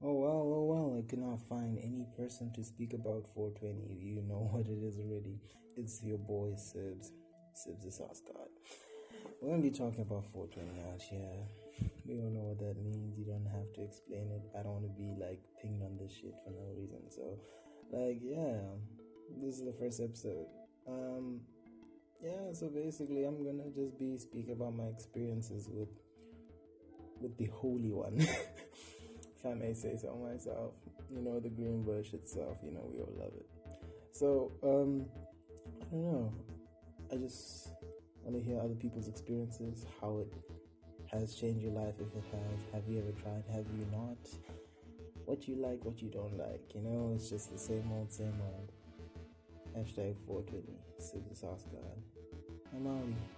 Oh well, oh well, I could not find any person to speak about 420. You know what it is already. It's your boy Sibs. Sibs the Sauce God. We're gonna be talking about 420 out here. We don't know what that means. You don't have to explain it. I don't want to be like pinged on this shit for no reason. So, like, yeah, this is the first episode. Um, yeah. So basically, I'm gonna just be speaking about my experiences with with the Holy One. if I may say so myself. You know, the green bush itself, you know, we all love it. So, um, I don't know. I just want to hear other people's experiences, how it has changed your life, if it has. Have you ever tried? Have you not? What you like, what you don't like. You know, it's just the same old, same old. Hashtag 420. Super Sauce God. I'm out.